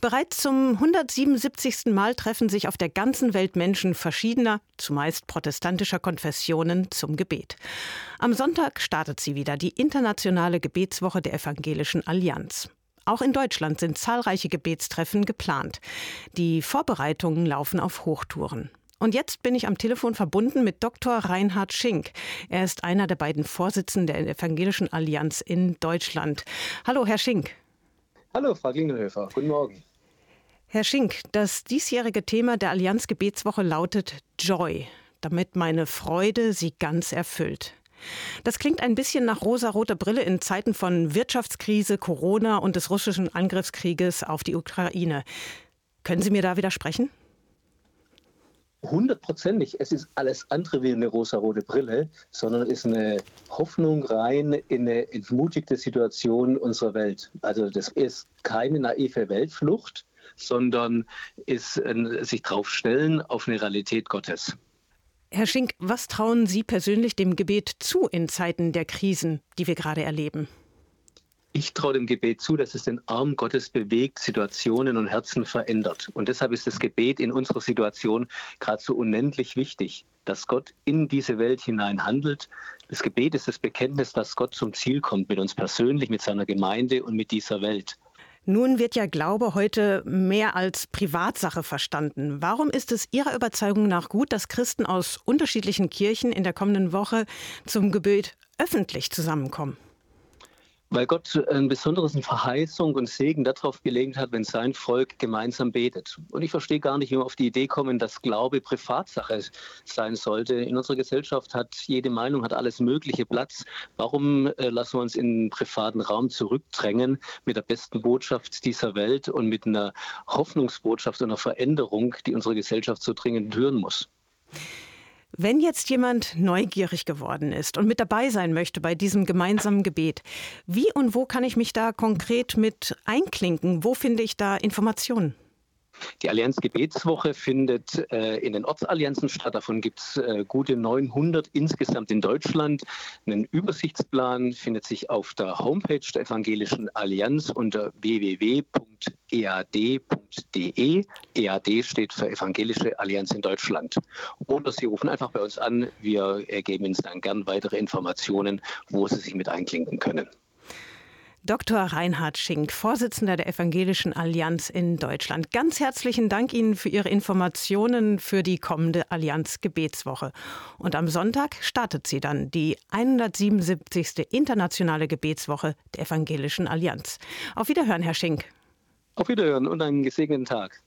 Bereits zum 177. Mal treffen sich auf der ganzen Welt Menschen verschiedener, zumeist protestantischer Konfessionen zum Gebet. Am Sonntag startet sie wieder, die internationale Gebetswoche der Evangelischen Allianz. Auch in Deutschland sind zahlreiche Gebetstreffen geplant. Die Vorbereitungen laufen auf Hochtouren. Und jetzt bin ich am Telefon verbunden mit Dr. Reinhard Schink. Er ist einer der beiden Vorsitzenden der Evangelischen Allianz in Deutschland. Hallo, Herr Schink. Hallo, Frau Klingelhöfer. Guten Morgen. Herr Schink, das diesjährige Thema der Allianz Gebetswoche lautet Joy, damit meine Freude sie ganz erfüllt. Das klingt ein bisschen nach rosa-roter Brille in Zeiten von Wirtschaftskrise, Corona und des russischen Angriffskrieges auf die Ukraine. Können Sie mir da widersprechen? hundertprozentig, es ist alles andere wie eine rosa-rote Brille, sondern es ist eine Hoffnung rein in eine entmutigte Situation unserer Welt. Also das ist keine naive Weltflucht, sondern ist ein, sich draufstellen auf eine Realität Gottes. Herr Schink, was trauen Sie persönlich dem Gebet zu in Zeiten der Krisen, die wir gerade erleben? Ich traue dem Gebet zu, dass es den Arm Gottes bewegt, Situationen und Herzen verändert. Und deshalb ist das Gebet in unserer Situation gerade so unendlich wichtig, dass Gott in diese Welt hinein handelt. Das Gebet ist das Bekenntnis, dass Gott zum Ziel kommt, mit uns persönlich, mit seiner Gemeinde und mit dieser Welt. Nun wird ja Glaube heute mehr als Privatsache verstanden. Warum ist es Ihrer Überzeugung nach gut, dass Christen aus unterschiedlichen Kirchen in der kommenden Woche zum Gebet öffentlich zusammenkommen? Weil Gott ein besonderes Verheißung und Segen darauf gelegt hat, wenn sein Volk gemeinsam betet. Und ich verstehe gar nicht, wie wir auf die Idee kommen, dass Glaube Privatsache sein sollte. In unserer Gesellschaft hat jede Meinung, hat alles Mögliche Platz. Warum äh, lassen wir uns in den privaten Raum zurückdrängen mit der besten Botschaft dieser Welt und mit einer Hoffnungsbotschaft und einer Veränderung, die unsere Gesellschaft so dringend hören muss? Wenn jetzt jemand neugierig geworden ist und mit dabei sein möchte bei diesem gemeinsamen Gebet, wie und wo kann ich mich da konkret mit einklinken? Wo finde ich da Informationen? Die Allianz Gebetswoche findet äh, in den Ortsallianzen statt. Davon gibt es äh, gute 900 insgesamt in Deutschland. Ein Übersichtsplan findet sich auf der Homepage der Evangelischen Allianz unter www.ead.de. EAD steht für Evangelische Allianz in Deutschland. Oder Sie rufen einfach bei uns an. Wir geben Ihnen dann gern weitere Informationen, wo Sie sich mit einklinken können. Dr. Reinhard Schink, Vorsitzender der Evangelischen Allianz in Deutschland. Ganz herzlichen Dank Ihnen für Ihre Informationen für die kommende Allianz Gebetswoche. Und am Sonntag startet sie dann, die 177. internationale Gebetswoche der Evangelischen Allianz. Auf Wiederhören, Herr Schink. Auf Wiederhören und einen gesegneten Tag.